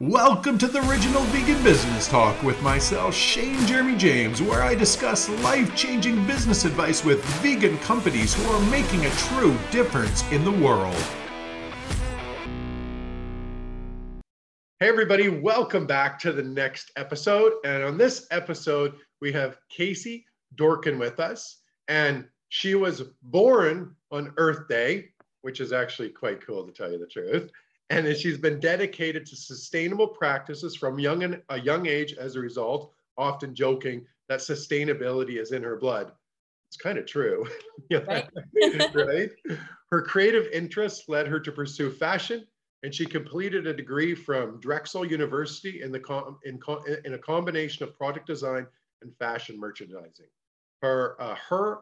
Welcome to the Original Vegan Business Talk with myself, Shane Jeremy James, where I discuss life changing business advice with vegan companies who are making a true difference in the world. Hey, everybody, welcome back to the next episode. And on this episode, we have Casey Dworkin with us. And she was born on Earth Day, which is actually quite cool to tell you the truth and she's been dedicated to sustainable practices from young and a young age as a result often joking that sustainability is in her blood. It's kind of true. Right. right? Her creative interests led her to pursue fashion and she completed a degree from drexel university in the com- in, co- in a combination of product design and fashion merchandising. Her uh, her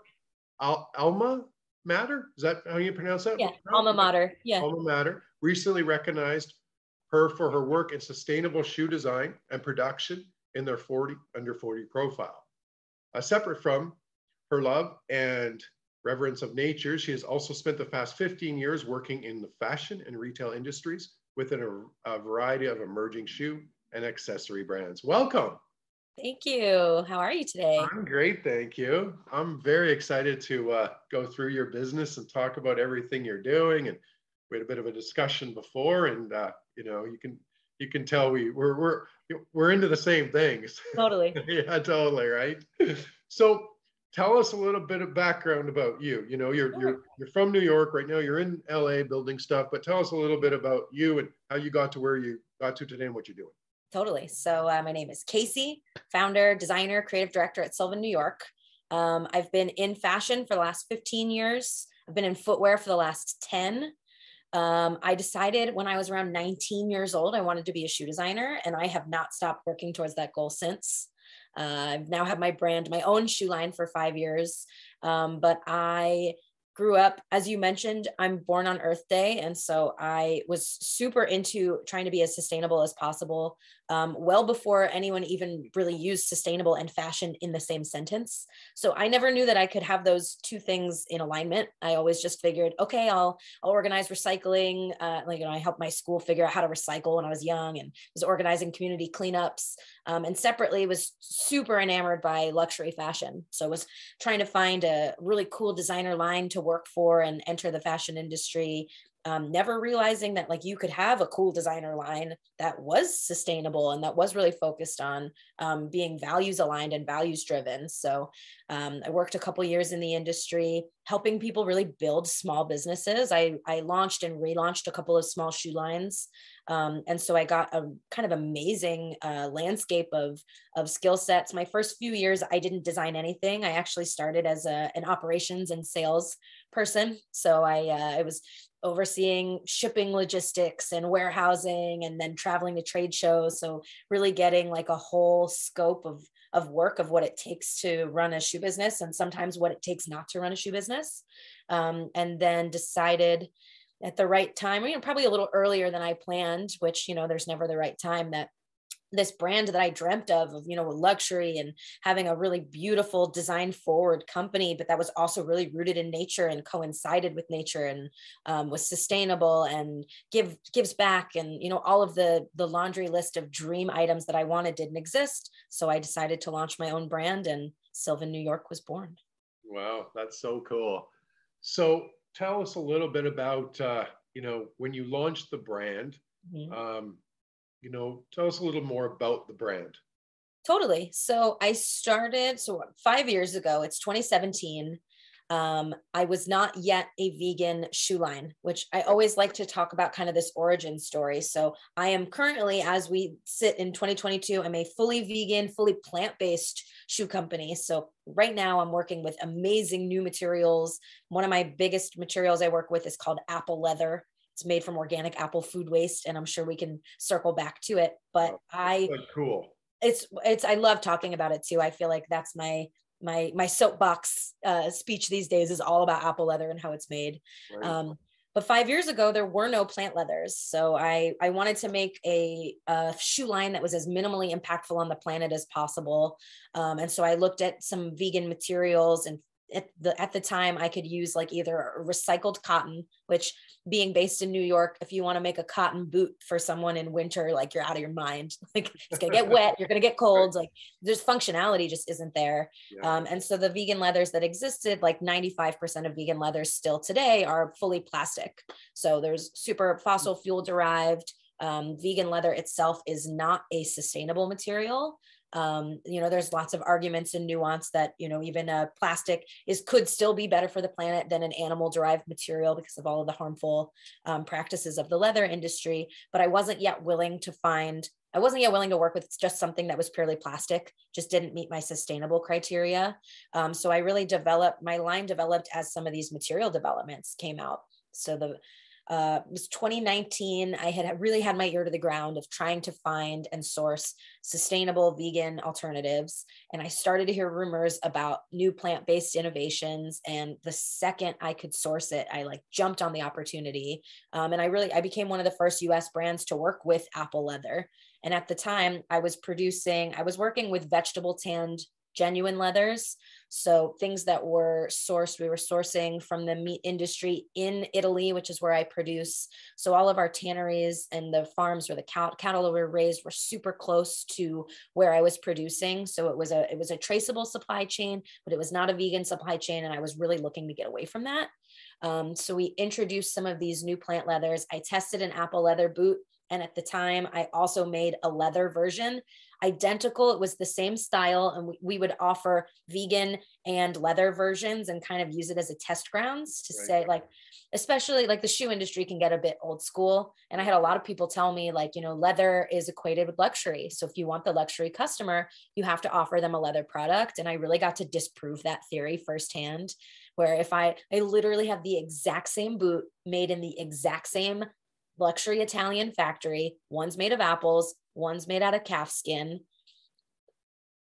Al- alma mater is that how you pronounce that yeah alma mater yeah alma mater recently recognized her for her work in sustainable shoe design and production in their 40 under 40 profile. Uh, separate from her love and reverence of nature, she has also spent the past 15 years working in the fashion and retail industries within a, a variety of emerging shoe and accessory brands. Welcome. Thank you. How are you today? I'm great, thank you. I'm very excited to uh, go through your business and talk about everything you're doing and we had a bit of a discussion before, and uh, you know, you can you can tell we we're we're we're into the same things. Totally. yeah, totally, right? So tell us a little bit of background about you. You know, you're sure. you're you're from New York right now. You're in LA building stuff, but tell us a little bit about you and how you got to where you got to today and what you're doing. Totally. So uh, my name is Casey, founder, designer, creative director at Sylven New York. Um, I've been in fashion for the last 15 years. I've been in footwear for the last 10. Um, I decided when I was around 19 years old, I wanted to be a shoe designer, and I have not stopped working towards that goal since. Uh, I've now had my brand, my own shoe line for five years. Um, but I grew up, as you mentioned, I'm born on Earth Day. And so I was super into trying to be as sustainable as possible, um, well before anyone even really used sustainable and fashion in the same sentence. So I never knew that I could have those two things in alignment. I always just figured, okay, I'll, I'll organize recycling. Uh, like, you know, I helped my school figure out how to recycle when I was young and was organizing community cleanups. Um, and separately was super enamored by luxury fashion. So was trying to find a really cool designer line to work for and enter the fashion industry um, never realizing that like you could have a cool designer line that was sustainable and that was really focused on um, being values aligned and values driven so um, i worked a couple years in the industry helping people really build small businesses. I, I launched and relaunched a couple of small shoe lines um, and so i got a kind of amazing uh, landscape of of skill sets. My first few years i didn't design anything. I actually started as a, an operations and sales person. So i uh, i was overseeing shipping logistics and warehousing and then traveling to trade shows. So really getting like a whole scope of of work of what it takes to run a shoe business and sometimes what it takes not to run a shoe business um, and then decided at the right time you know probably a little earlier than i planned which you know there's never the right time that this brand that I dreamt of, of, you know, luxury and having a really beautiful design forward company, but that was also really rooted in nature and coincided with nature and um, was sustainable and give gives back and you know all of the the laundry list of dream items that I wanted didn't exist. So I decided to launch my own brand, and Sylven New York was born. Wow, that's so cool. So tell us a little bit about uh, you know when you launched the brand. Mm-hmm. Um, you know, tell us a little more about the brand. Totally. So I started, so five years ago, it's 2017. Um, I was not yet a vegan shoe line, which I always like to talk about kind of this origin story. So I am currently, as we sit in 2022, I'm a fully vegan, fully plant based shoe company. So right now I'm working with amazing new materials. One of my biggest materials I work with is called apple leather. It's made from organic apple food waste, and I'm sure we can circle back to it. But oh, I cool. It's it's I love talking about it too. I feel like that's my my my soapbox uh, speech these days is all about apple leather and how it's made. Right. Um, but five years ago, there were no plant leathers, so I I wanted to make a, a shoe line that was as minimally impactful on the planet as possible. Um, and so I looked at some vegan materials and at the at the time I could use like either recycled cotton, which being based in New York, if you want to make a cotton boot for someone in winter, like you're out of your mind. Like it's gonna get wet, you're gonna get cold. Like there's functionality just isn't there. Yeah. Um, and so the vegan leathers that existed, like 95% of vegan leathers still today are fully plastic. So there's super fossil fuel derived. Um, vegan leather itself is not a sustainable material um, you know there's lots of arguments and nuance that you know even a plastic is could still be better for the planet than an animal derived material because of all of the harmful um, practices of the leather industry. But i wasn't yet willing to find i wasn't yet willing to work with just something that was purely plastic just didn't meet my sustainable criteria. Um, so i really developed my line developed as some of these material developments came out. So the uh, it was 2019. I had really had my ear to the ground of trying to find and source sustainable vegan alternatives. And I started to hear rumors about new plant based innovations. And the second I could source it, I like jumped on the opportunity. Um, and I really, I became one of the first US brands to work with apple leather. And at the time, I was producing, I was working with vegetable tanned genuine leathers. So things that were sourced, we were sourcing from the meat industry in Italy, which is where I produce. So all of our tanneries and the farms where the cattle were raised were super close to where I was producing. So it was a it was a traceable supply chain, but it was not a vegan supply chain, and I was really looking to get away from that. Um, so we introduced some of these new plant leathers. I tested an apple leather boot. And at the time, I also made a leather version identical. It was the same style, and we, we would offer vegan and leather versions and kind of use it as a test grounds to right. say, like, especially like the shoe industry can get a bit old school. And I had a lot of people tell me, like, you know, leather is equated with luxury. So if you want the luxury customer, you have to offer them a leather product. And I really got to disprove that theory firsthand where if I I literally have the exact same boot made in the exact same luxury Italian factory. One's made of apples, one's made out of calf skin.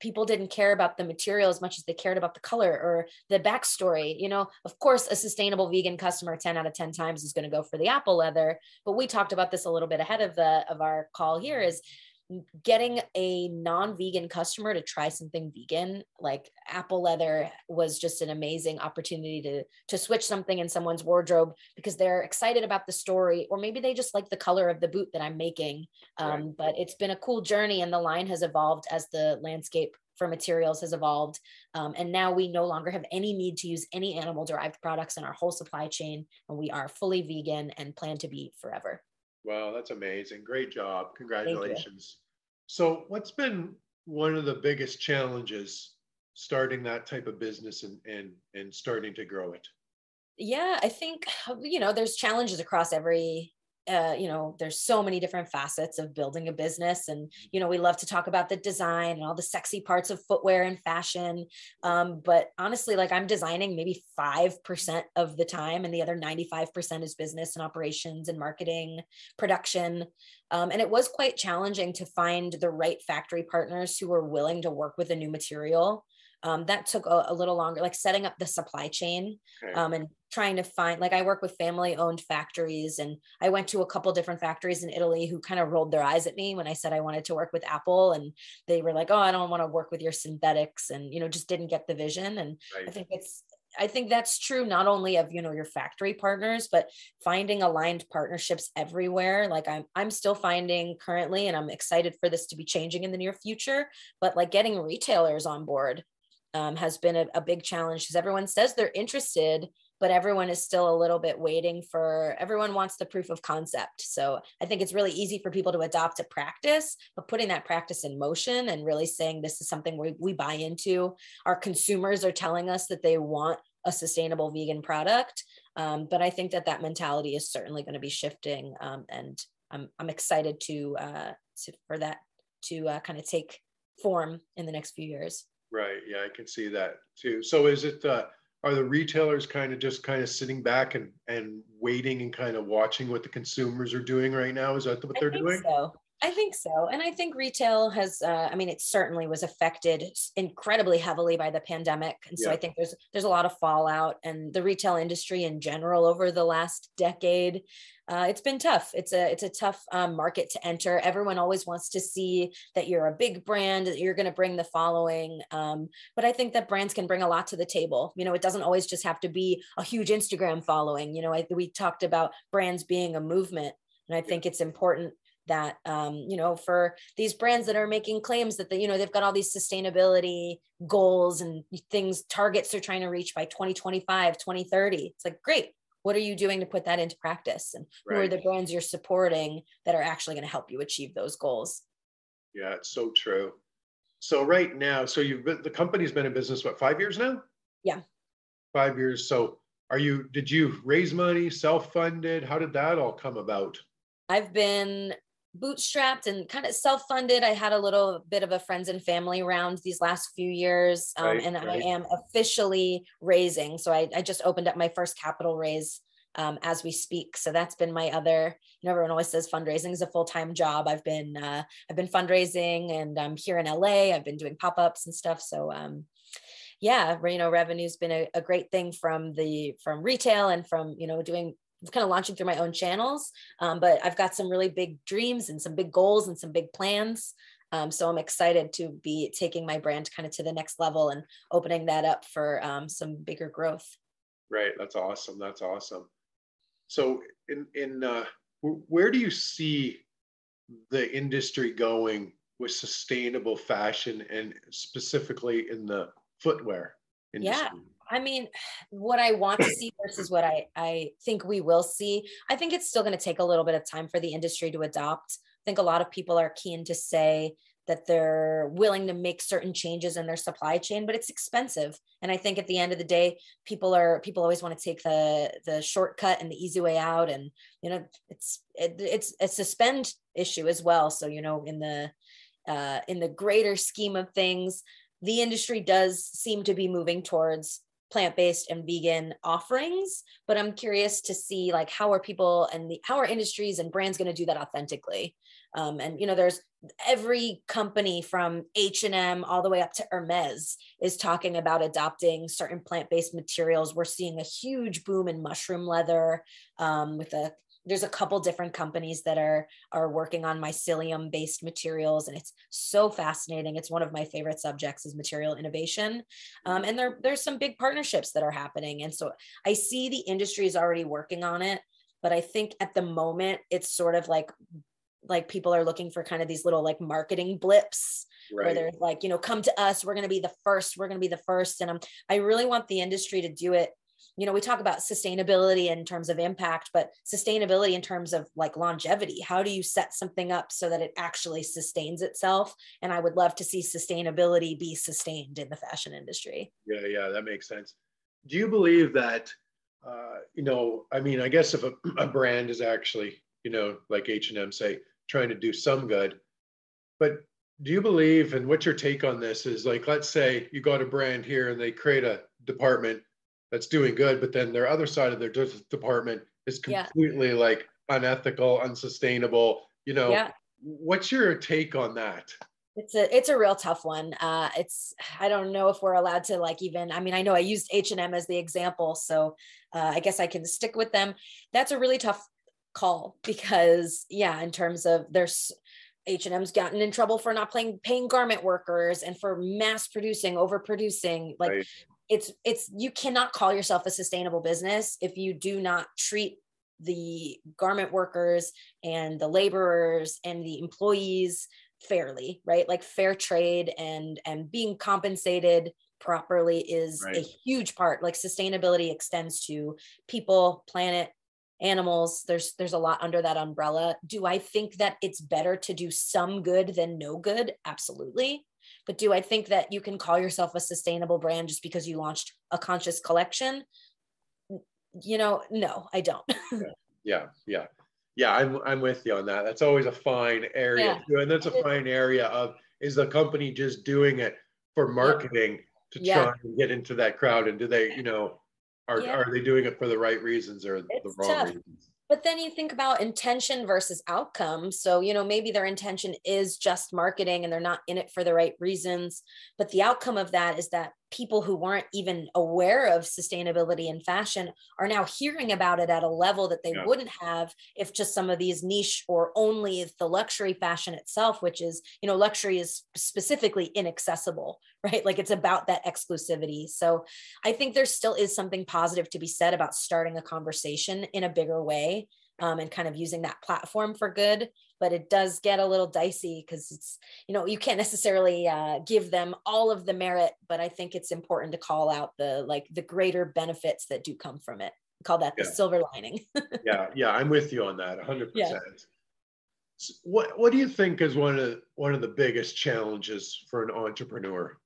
People didn't care about the material as much as they cared about the color or the backstory. You know, of course, a sustainable vegan customer 10 out of 10 times is going to go for the apple leather. But we talked about this a little bit ahead of the of our call here is getting a non-vegan customer to try something vegan like apple leather was just an amazing opportunity to to switch something in someone's wardrobe because they're excited about the story or maybe they just like the color of the boot that i'm making um, right. but it's been a cool journey and the line has evolved as the landscape for materials has evolved um, and now we no longer have any need to use any animal derived products in our whole supply chain and we are fully vegan and plan to be forever Wow, that's amazing. Great job. Congratulations. So, what's been one of the biggest challenges starting that type of business and and and starting to grow it? Yeah, I think you know there's challenges across every uh, you know, there's so many different facets of building a business. And, you know, we love to talk about the design and all the sexy parts of footwear and fashion. Um, but honestly, like I'm designing maybe 5% of the time, and the other 95% is business and operations and marketing, production. Um, and it was quite challenging to find the right factory partners who were willing to work with a new material um, that took a, a, little longer like setting up the supply chain okay. um, and trying to find like i work with family owned factories and i went to a couple different factories in italy who kind of rolled their eyes at me when i said i wanted to work with apple and they were like oh i don't want to work with your synthetics and you know just didn't get the vision and right. i think it's I think that's true not only of you know your factory partners but finding aligned partnerships everywhere like I'm I'm still finding currently and I'm excited for this to be changing in the near future but like getting retailers on board um, has been a, a big challenge because everyone says they're interested, but everyone is still a little bit waiting for everyone wants the proof of concept. So I think it's really easy for people to adopt a practice, but putting that practice in motion and really saying this is something we, we buy into. Our consumers are telling us that they want a sustainable vegan product. Um, but I think that that mentality is certainly going to be shifting. Um, and I'm, I'm excited to, uh, to for that to uh, kind of take form in the next few years. Right. Yeah, I can see that too. So is it uh, are the retailers kind of just kind of sitting back and and waiting and kind of watching what the consumers are doing right now? Is that what they're doing? So. I think so. And I think retail has, uh, I mean, it certainly was affected incredibly heavily by the pandemic. And so yeah. I think there's, there's a lot of fallout and the retail industry in general over the last decade uh, it's been tough. It's a it's a tough um, market to enter. Everyone always wants to see that you're a big brand, that you're going to bring the following. Um, but I think that brands can bring a lot to the table. You know, it doesn't always just have to be a huge Instagram following. You know, I, we talked about brands being a movement, and I think it's important that um, you know for these brands that are making claims that the, you know they've got all these sustainability goals and things targets they're trying to reach by 2025 2030 it's like great what are you doing to put that into practice? And right. who are the brands you're supporting that are actually going to help you achieve those goals? Yeah it's so true. So right now so you've been the company's been in business what five years now? Yeah. Five years. So are you did you raise money self-funded? How did that all come about? I've been bootstrapped and kind of self-funded. I had a little bit of a friends and family round these last few years, um, right, and right. I am officially raising. So I, I, just opened up my first capital raise um, as we speak. So that's been my other. You know, everyone always says fundraising is a full-time job. I've been uh, I've been fundraising, and I'm here in LA. I've been doing pop-ups and stuff. So um, yeah, you know, revenue's been a, a great thing from the from retail and from you know doing kind of launching through my own channels. Um, but I've got some really big dreams and some big goals and some big plans. Um, so I'm excited to be taking my brand kind of to the next level and opening that up for um, some bigger growth. Right. That's awesome. That's awesome. So in, in uh, where do you see the industry going with sustainable fashion and specifically in the footwear industry? Yeah. I mean, what I want to see versus what I, I think we will see, I think it's still going to take a little bit of time for the industry to adopt. I think a lot of people are keen to say that they're willing to make certain changes in their supply chain, but it's expensive. And I think at the end of the day, people are people always want to take the the shortcut and the easy way out. And you know, it's it, it's it's a spend issue as well. So you know, in the uh, in the greater scheme of things, the industry does seem to be moving towards plant-based and vegan offerings but i'm curious to see like how are people and the, how are industries and brands going to do that authentically? Um, and you know there's every company from h&m all the way up to hermes is talking about adopting certain plant-based materials. We're seeing a huge boom in mushroom leather um, with a there's a couple different companies that are are working on mycelium based materials and it's so fascinating. It's one of my favorite subjects is material innovation. Um, and there there's some big partnerships that are happening and so i see the industry is already working on it but i think at the moment it's sort of like like people are looking for kind of these little like marketing blips right. where they're like you know come to us. We're going to be the first. We're going to be the first. And I'm, i really want the industry to do it you know we talk about sustainability in terms of impact but sustainability in terms of like longevity. How do you set something up so that it actually sustains itself? And i would love to see sustainability be sustained in the fashion industry. Yeah yeah that makes sense. Do you believe that uh, you know i mean i guess if a, a brand is actually you know like h&m say trying to do some good but do you believe and what's your take on this is like let's say you got a brand here and they create a department that's doing good, but then their other side of their department is completely yeah. like unethical, unsustainable. You know, yeah. what's your take on that? It's a it's a real tough one. Uh, it's I don't know if we're allowed to like even. I mean, I know I used H and M as the example, so uh, I guess I can stick with them. That's a really tough call because yeah, in terms of there's H&M's gotten in trouble for not playing paying garment workers and for mass producing, overproducing. Like right it's it's you cannot call yourself a sustainable business if you do not treat the garment workers and the laborers and the employees fairly right? Like fair trade and and being compensated properly is right. a huge part. Like sustainability extends to people planet animals. There's there's a lot under that umbrella. Do i think that it's better to do some good than no good? Absolutely but do I think that you can call yourself a sustainable brand just because you launched a conscious collection? You know, no, I don't. yeah, yeah. Yeah, I'm I'm with you on that. That's always a fine area yeah. And that's a fine area of is the company just doing it for marketing to yeah. try and get into that crowd? And do they, you know, are, yeah. are they doing it for the right reasons or it's the wrong tough. reasons? But then you think about intention versus outcome. So you know maybe their intention is just marketing and they're not in it for the right reasons but the outcome of that is that people who weren't even aware of sustainability in fashion are now hearing about it at a level that they yeah. wouldn't have if just some of these niche or only the luxury fashion itself which is you know luxury is specifically inaccessible right? Like it's about that exclusivity. So i think there still is something positive to be said about starting a conversation in a bigger way um, and kind of using that platform for good but it does get a little dicey because it's you know you can't necessarily uh, give them all of the merit but i think it's important to call out the like the greater benefits that do come from it. Call that yeah. the silver lining. Yeah yeah i'm with you on that 100% yeah. so what what do you think is one of one of the biggest challenges for an entrepreneur?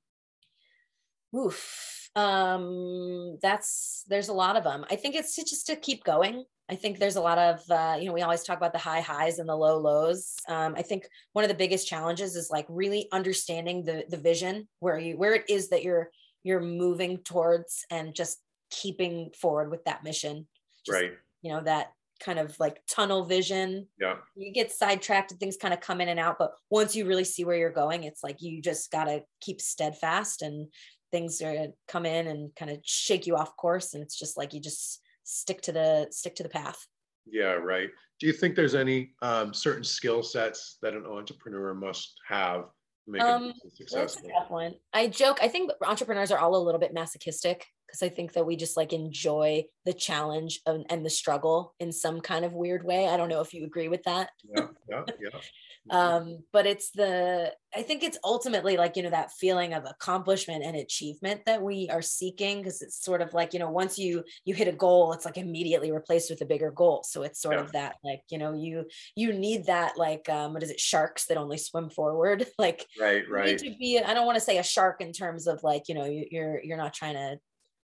Oof um that's there's a lot of them i think it's just to keep going I think there's a lot of, uh, you know, we always talk about the high highs and the low lows. Um, I think one of the biggest challenges is like really understanding the the vision where you where it is that you're you're moving towards and just keeping forward with that mission. Just, right. You know that kind of like tunnel vision. Yeah. You get sidetracked and things kind of come in and out, but once you really see where you're going, it's like you just got to keep steadfast and things are come in and kind of shake you off course and it's just like you just stick to the stick to the path. Yeah right. Do you think there's any um, certain skill sets that an entrepreneur must have to make um, it successful that's a one. i joke i think entrepreneurs are all a little bit masochistic because i think that we just like enjoy the challenge of, and the struggle in some kind of weird way. I don't know if you agree with that. Yeah yeah yeah. Um but it's the i think it's ultimately like you know that feeling of accomplishment and achievement that we are seeking because it's sort of like you know once you you hit a goal it's like immediately replaced with a bigger goal. So it's sort yeah. of that like you know you you need that like um what is it sharks that only swim forward? Like right right. to be i don't want to say a shark in terms of like you know you, you're you're not trying to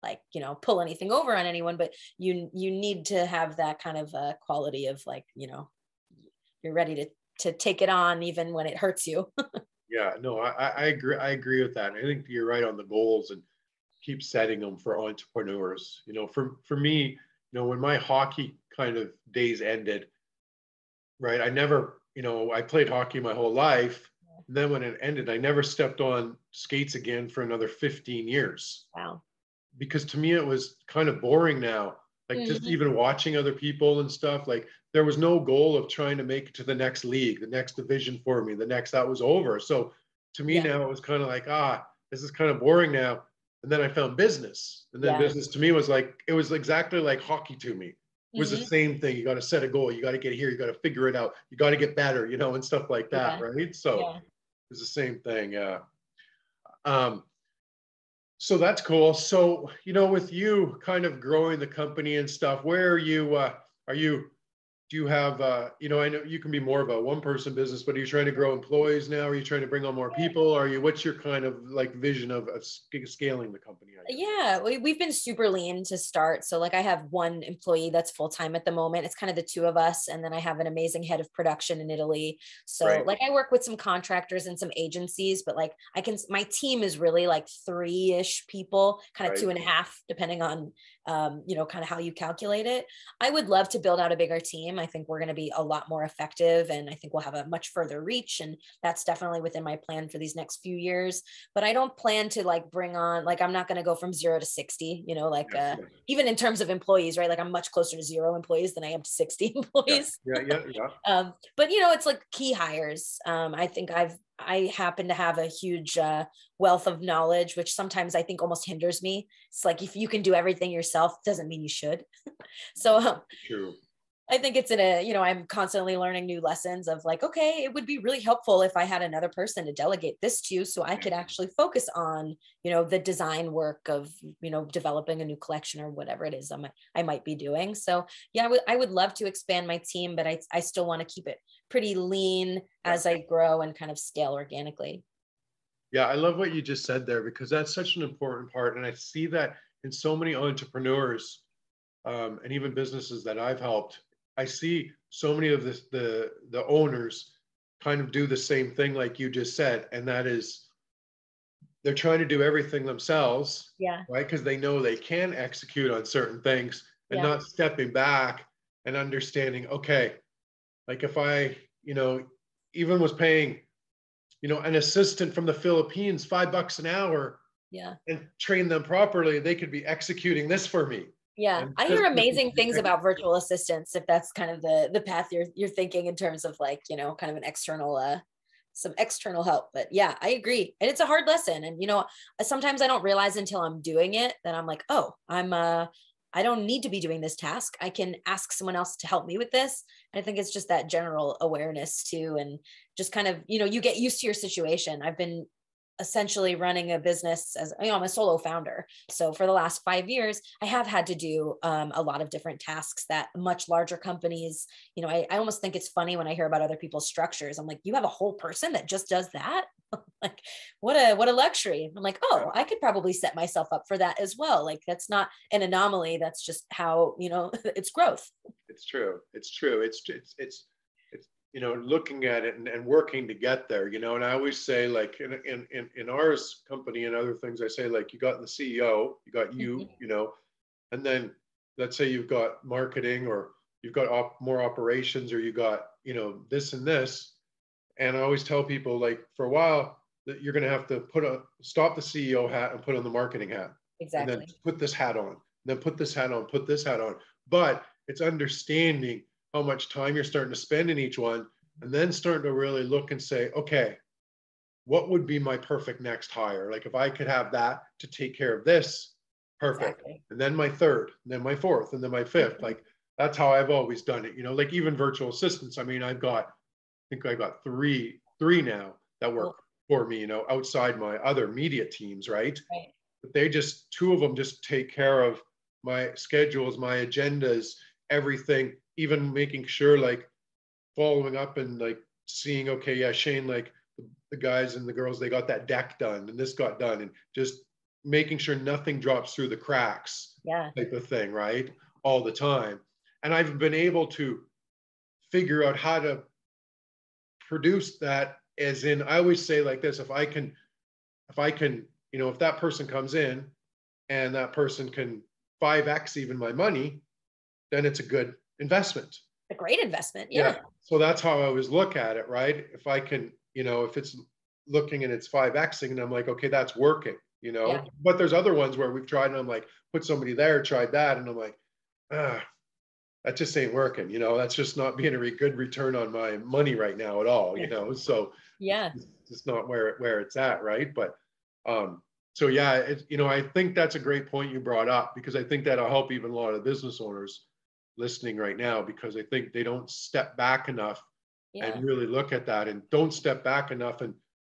like you know pull anything over on anyone but you you need to have that kind of uh, quality of like you know you're ready to to take it on even when it hurts you. yeah, no, I, I agree. I agree with that. I think you're right on the goals and keep setting them for entrepreneurs. You know, for for me, you know, when my hockey kind of days ended, right? I never, you know, I played hockey my whole life. Then when it ended, I never stepped on skates again for another 15 years. Wow. Because to me, it was kind of boring now. Like mm-hmm. just even watching other people and stuff. Like there was no goal of trying to make it to the next league, the next division for me, the next that was over. So to me yeah. now it was kind of like, ah, this is kind of boring now. And then I found business. And then yeah. business to me was like, it was exactly like hockey to me. It was mm-hmm. the same thing. You got to set a goal. You got to get here. You got to figure it out. You got to get better, you know, and stuff like that. Yeah. Right. So it's the same thing. Yeah. Um, so that's cool. So, you know, with you kind of growing the company and stuff, where are you, uh, are you do you have uh, you know i know you can be more of a one person business but are you trying to grow employees now? Are you trying to bring on more people? Are you what's your kind of like vision of, of scaling the company yeah we, we've been super lean to start. So like i have one employee that's full-time at the moment. It's kind of the two of us and then i have an amazing head of production in italy. So right. like i work with some contractors and some agencies but like i can my team is really like three-ish people kind of right. two and a half depending on um, you know, kind of how you calculate it. I would love to build out a bigger team. I think we're going to be a lot more effective and I think we'll have a much further reach. And that's definitely within my plan for these next few years. But I don't plan to like bring on, like, I'm not going to go from zero to 60, you know, like uh, even in terms of employees, right? Like I'm much closer to zero employees than I am to 60 employees. Yeah, yeah, yeah. yeah. um, but, you know, it's like key hires. Um, I think I've I happen to have a huge uh, wealth of knowledge, which sometimes I think almost hinders me. It's like if you can do everything yourself, doesn't mean you should. so um, True. I think it's in a, you know, I'm constantly learning new lessons of like, okay, it would be really helpful if I had another person to delegate this to so I could actually focus on, you know, the design work of, you know, developing a new collection or whatever it is I might, I might be doing. So yeah, I would, I would love to expand my team, but I, I still want to keep it pretty lean as I grow and kind of scale organically. Yeah, I love what you just said there because that's such an important part. And I see that in so many entrepreneurs um, and even businesses that I've helped. I see so many of the, the the owners kind of do the same thing like you just said, and that is they're trying to do everything themselves. Yeah. Right. Because they know they can execute on certain things and yeah. not stepping back and understanding, okay, like if I, you know, even was paying, you know, an assistant from the Philippines five bucks an hour yeah. and train them properly they could be executing this for me. Yeah. And i hear amazing things about virtual assistants if that's kind of the the path you're you're thinking in terms of like you know kind of an external uh some external help. But yeah i agree. And it's a hard lesson. And you know sometimes i don't realize until i'm doing it that i'm like oh i'm uh i don't need to be doing this task. I can ask someone else to help me with this. I think it's just that general awareness too and just kind of you know you get used to your situation. I've been essentially running a business as you know i'm a solo founder. So for the last five years i have had to do um, a lot of different tasks that much larger companies you know I, I almost think it's funny when i hear about other people's structures. I'm like you have a whole person that just does that? Like what a what a luxury. I'm like oh i could probably set myself up for that as well. Like that's not an anomaly. That's just how you know it's growth. It's true. It's true. It's it's it's it's you know looking at it and, and working to get there you know and i always say like in in in, in ours company and other things i say like you got the ceo you got you Mhm. you know and then let's say you've got marketing or you've got op- more operations or you got you know this and this and i always tell people like for a while that you're going to have to put a stop the ceo hat and put on the marketing hat Exactly. and then exactly put this hat on, then put this hat on, put this hat on. But it's understanding how much time you're starting to spend in each one, and then starting to really look and say, okay, what would be my perfect next hire? Like if I could have that to take care of this, perfect. exactly And then my third, and then my fourth, and then my 5th Mhm. Like that's how I've always done it. You know, like even virtual assistants. I mean, I've got, I think I've got three, three now that work for me. You know, outside my other media teams, right? right but they just two of them just take care of my schedules my agendas everything even making sure like following up and like seeing okay yeah shane like the guys and the girls they got that deck done and this got done and just making sure nothing drops through the cracks yeah. type of thing right all the time. And i've been able to figure out how to produce that as in i always say like this if i can if i can you know if that person comes in and that person can 5x even my money then it's a good investment. A great investment yeah, so that's how i always look at it right? If i can you know if it's looking and it's 5xing and i'm like okay that's working you know? Yeah. but there's other ones where we've tried and i'm like put somebody there tried that and i'm like ah that just ain't working you know? That's just not being a re- good return on my money right now at all you know? So yeah. it's just not where where it's at right? But um so yeah it, you know i think that's a great point you brought up because i think that'll help even a lot of business owners listening right now because i think they don't step back enough yeah. and really look at that and don't step back enough. And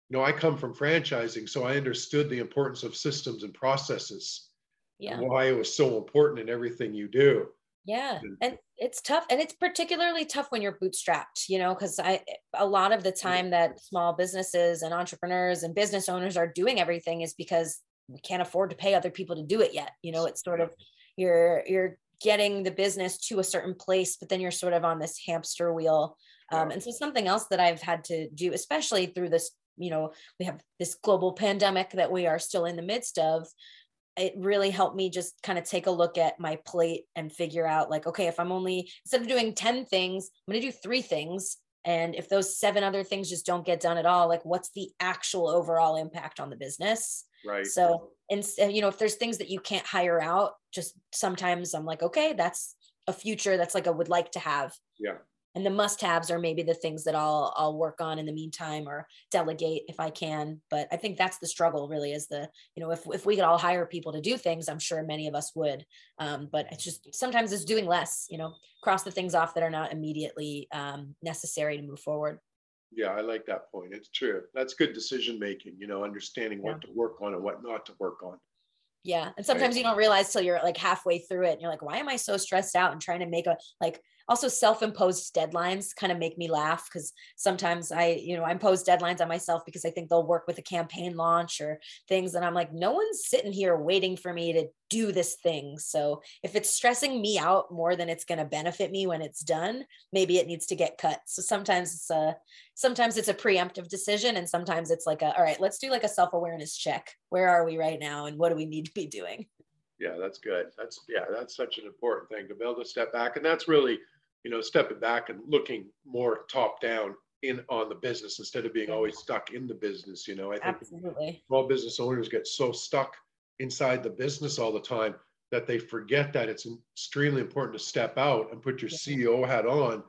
you know i come from franchising so i understood the importance of systems and processes yeah. and why it was so important in everything you do. Yeah, And- and it's tough, and it's particularly tough when you're bootstrapped, you know, because I a lot of the time that small businesses and entrepreneurs and business owners are doing everything is because we can't afford to pay other people to do it yet. You know, it's sort of you're you're getting the business to a certain place, but then you're sort of on this hamster wheel. Um, Yeah. and so something else that I've had to do, especially through this, you know, we have this global pandemic that we are still in the midst of it really helped me just kind of take a look at my plate and figure out like okay if i'm only instead of doing 10 things i'm going to do three things and if those seven other things just don't get done at all like what's the actual overall impact on the business right. So and you know if there's things that you can't hire out just sometimes i'm like okay that's a future that's like i would like to have. Yeah. and the must haves are maybe the things that i'll i'll work on in the meantime or delegate if i can. But i think that's the struggle really is the you know if, if we could all hire people to do things i'm sure many of us would. Um, but it's just sometimes it's doing less you know cross the things off that are not immediately um, necessary to move forward yeah i like that point. It's true. That's good decision making you know understanding what to work on and what not to work on. Yeah and sometimes you don't realize till you're like halfway through it and you're like why am i so stressed out and trying to make a like also self-imposed deadlines kind of make me laugh because sometimes i you know i impose deadlines on myself because i think they'll work with a campaign launch or things and i'm like no one's sitting here waiting for me to do this thing. So if it's stressing me out more than it's going to benefit me when it's done maybe it needs to get cut. So sometimes it's a sometimes it's a preemptive decision and sometimes it's like a all right let's do like a self-awareness check. Where are we right now and what do we need to be doing? Yeah that's good. That's yeah that's such an important thing to be able to step back and that's really you know stepping back and looking more top down in on the business instead of being always stuck in the business. You know, I think Absolutely. small business owners get so stuck inside the business all the time that they forget that it's extremely important to step out and put your Yeah. CEO hat on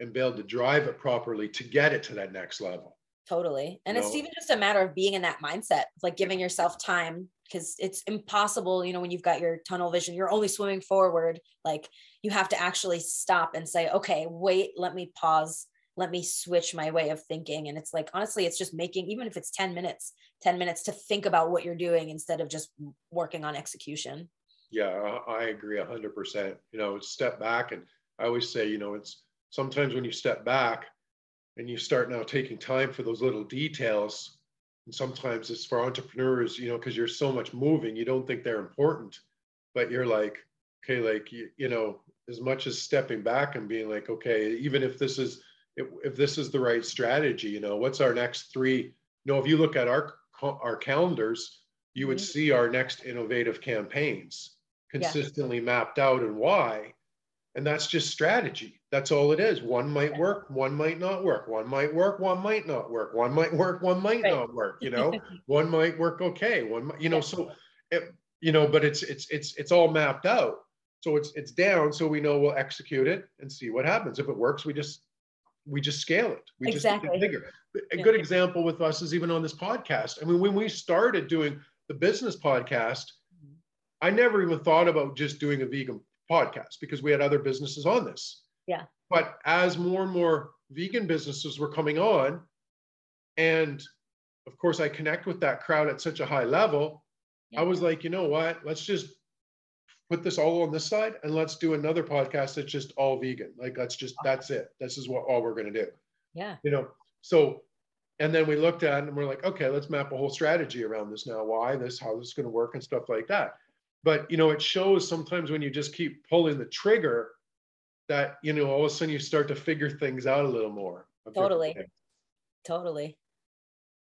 and be able to drive it properly to get it to that next level. Totally. And it's know? even just a matter of being in that mindset, like giving yourself time because it's impossible, you know, when you've got your tunnel vision, you're only swimming forward. Like you have to actually stop and say, okay, wait, let me pause. Let me switch my way of thinking. And it's like, honestly, it's just making, even if it's 10 minutes, 10 minutes to think about what you're doing instead of just working on execution. Yeah, I agree a hundred percent. You know, step back and I always say, you know, it's sometimes when you step back and you start now taking time for those little details. And sometimes it's for entrepreneurs, you know, because you're so much moving, you don't think they're important, but you're like, okay, like you, you know, as much as stepping back and being like, okay, even if this is if, if this is the right strategy, you know, what's our next three? You know, if you look at our our calendars, you would Mhm. see our next innovative campaigns Yeah. consistently mapped out and why. And that's just strategy. That's all it is. One might work, one might not work. One might work, one might not work. One might work, one might Right. not work. You know, one might work okay. One, might, you know, so it, you know, but it's it's it's it's all mapped out. So it's it's down, so we know we'll execute it and see what happens. If it works, we just we just scale it. We just make Exactly. it bigger. A Yeah. good example with us is even on this podcast. I mean, when we started doing the business podcast, I never even thought about just doing a vegan podcast because we had other businesses on this. Yeah. But as more and more vegan businesses were coming on, and of course, I connect with that crowd at such a high level, I was like, you know what? Let's just put this all on this side and let's do another podcast that's just all vegan. Like, let's just, that's it. This is what all we're going to do Yeah. you know so and then we looked at it and we're like okay let's map a whole strategy around this now why this how this is going to work and stuff like that but you know it shows sometimes when you just keep pulling the trigger that you know all of a sudden you start to figure things out a little more Totally. Totally.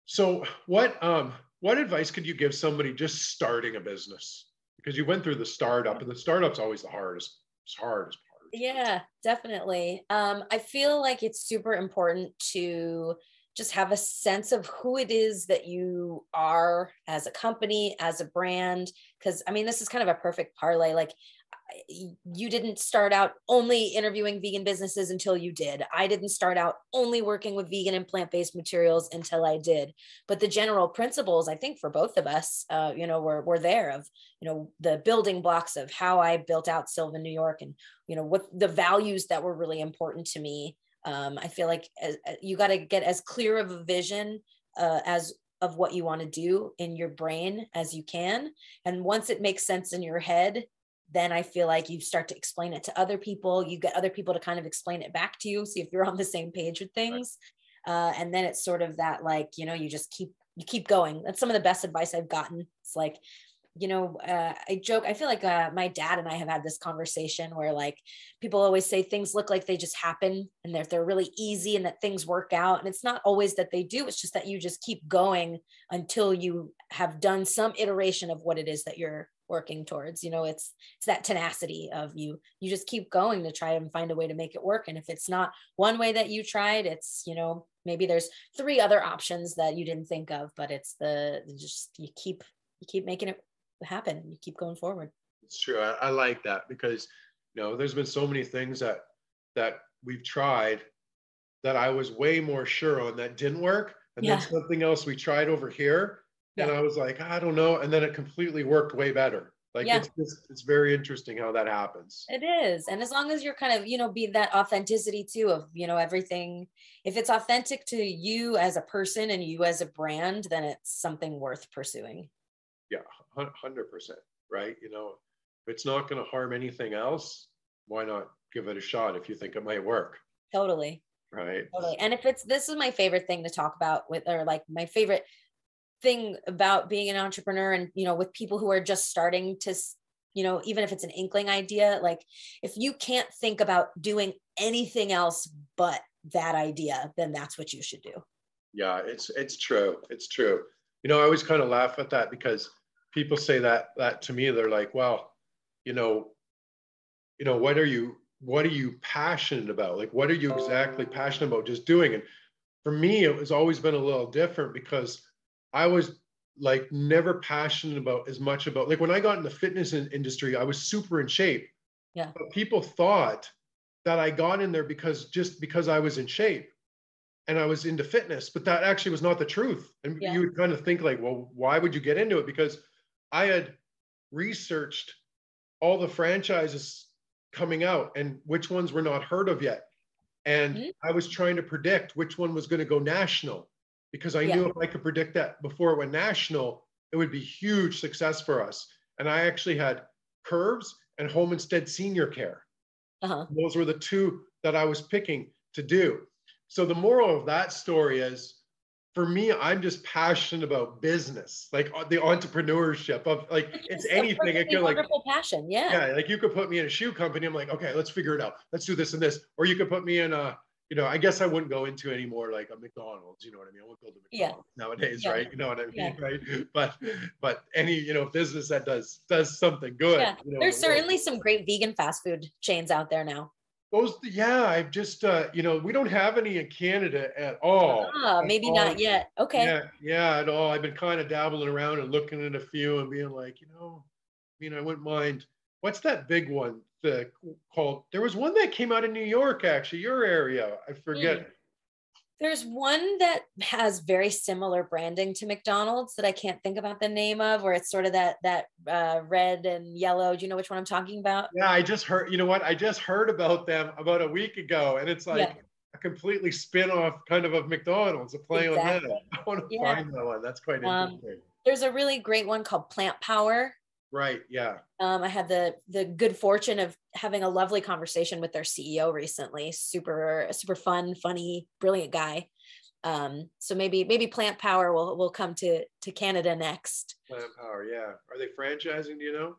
so what um what advice could you give somebody just starting a business because you went through the startup and the startup's always the hardest it's hardest part Yeah, definitely. Um, I feel like it's super important to just have a sense of who it is that you are as a company, as a brand. Because I mean, this is kind of a perfect parlay. Like, you didn't start out only interviewing vegan businesses until you did. I didn't start out only working with vegan and plant based materials until I did. But the general principles, I think, for both of us, uh, you know, were were there of you know the building blocks of how I built out Sylven, New York, and you know what the values that were really important to me um, i feel like as, uh, you got to get as clear of a vision uh, as of what you want to do in your brain as you can. And once it makes sense in your head then i feel like you start to explain it to other people. You get other people to kind of explain it back to you see if you're on the same page with things. Uh, and then it's sort of that like you know you just keep you keep going. That's some of the best advice i've gotten. It's like you know, uh, I joke, I feel like uh, my dad and I have had this conversation where like people always say things look like they just happen and that they're really easy and that things work out. And it's not always that they do, it's just that you just keep going until you have done some iteration of what it is that you're working towards you know it's it's that tenacity of you you just keep going to try and find a way to make it work and if it's not one way that you tried it's you know maybe there's three other options that you didn't think of but it's the just you keep you keep making it happen. You keep going forward. It's true. I, I like that because you know there's been so many things that that we've tried that I was way more sure on that didn't work, and Yeah. then something else we tried over here, and I was like, I don't know, and then it completely worked way better. Like Yeah. it's just, it's very interesting how that happens. It is. And as long as you're kind of, you know, be that authenticity too of, you know, everything, if it's authentic to you as a person and you as a brand, then it's something worth pursuing. Hundred percent. Right? You know, if it's not going to harm anything else, why not give it a shot if you think it might work? Totally. Right? Totally. And if it's this is my favorite thing to talk about with or like my favorite thing about being an entrepreneur and you know with people who are just starting to you know even if it's an inkling idea like if you can't think about doing anything else but that idea then that's what you should do Yeah, it's it's true. It's true. You know, I always kind of laugh at that because people say that that to me. They're like, well, you know, you know, what are you what are you passionate about? Like, what are you exactly passionate about just doing? And for me, it was always been a little different because I was like never passionate about as much about like when I got in the fitness in- industry, I was super in shape. Yeah. But people thought that I got in there because just because I was in shape and I was into fitness, but that actually was not the truth. And Yeah. you would kind of think like, well, why would you get into it? Because I had researched all the franchises coming out and which ones were not heard of yet. And Mhm. I was trying to predict which one was going to go national because I Yeah. knew if I could predict that before it went national, it would be huge success for us. And I actually had Curves and Home Instead Senior Care. Uh-huh. Those were the two that I was picking to do. So the moral of that story is for me, I'm just passionate about business, like uh, the entrepreneurship of like it's a anything. It could like passion. Yeah. yeah, like you could put me in a shoe company. I'm like, okay, let's figure it out. Let's do this and this. Or you could put me in a, you know, I guess I wouldn't go into anymore like a McDonald's. You know what I mean? I won't build a Yeah. McDonald's nowadays, Yeah. right? You know what I mean, Yeah. right? But but any you know business that does does something good. Yeah. you know, There's in the world. certainly some great vegan fast food chains out there now. Those. Yeah, I've just uh, you know we don't have any in Canada at all. Ah, maybe all. not yet. Okay. Yeah, yeah, at all. I've been kind of dabbling around and looking at a few and being like, you know, I mean, I wouldn't mind. What's that big one? The called. There was one that came out in New York, actually, your area. I forget. There's one that has very similar branding to McDonald's that I can't think about the name of, where it's sort of that that uh, red and yellow. Do you know which one I'm talking about? Yeah, I just heard. You know what? I just heard about them about a week ago, and it's like Yeah. a completely spin-off kind of of McDonald's. A play on that. I want to Yeah. find that one. That's quite Um, interesting. There's a really great one called Plant Power. Right. Yeah. Um, I had the the good fortune of having a lovely conversation with their CEO recently. Super super fun, funny, brilliant guy. Um, so maybe maybe Plant Power will will come to to Canada next. Plant Power. Yeah. Are they franchising? Do you know?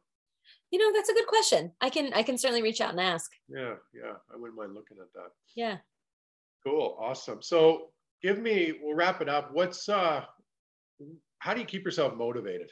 You know, that's a good question. I can I can certainly reach out and ask. Yeah. Yeah. I wouldn't mind looking at that. Yeah. Cool. Awesome. So give me, we'll wrap it up. What's, uh, how do you keep yourself motivated?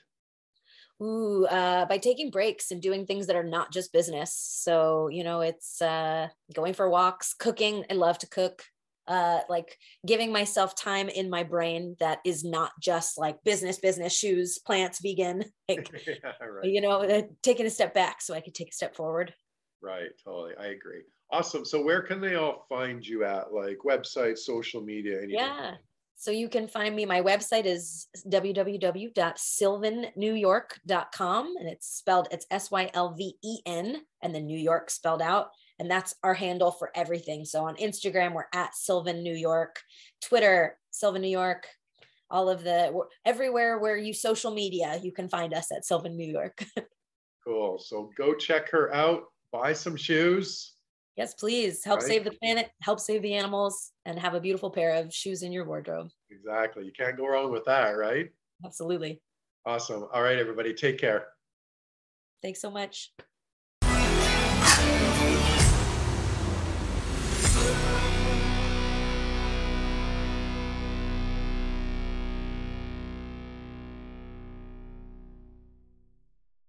Ooh, uh, by taking breaks and doing things that are not just business. So, you know, it's uh, going for walks, cooking. I love to cook. Uh, like giving myself time in my brain that is not just like business, business, shoes, plants, vegan. Like, yeah, right. you know, uh, taking a step back so I could take a step forward. Right. Totally. I agree. Awesome. So where can they all find you at? Like website, social media, anything? Yeah. So you can find me. My website is www.sylvennewyork.com and it's spelled, it's S Y L V E N and then New York spelled out. And that's our handle for everything. So on Instagram, we're at Sylven New York, Twitter, Sylven New York, all of the, everywhere where you social media, you can find us at Sylven New York. Cool. So go check her out, buy some shoes. Yes, please help Right. save the planet, help save the animals, and have a beautiful pair of shoes in your wardrobe. Exactly. You can't go wrong with that, right? Absolutely. Awesome. All right, everybody. Take care. Thanks so much.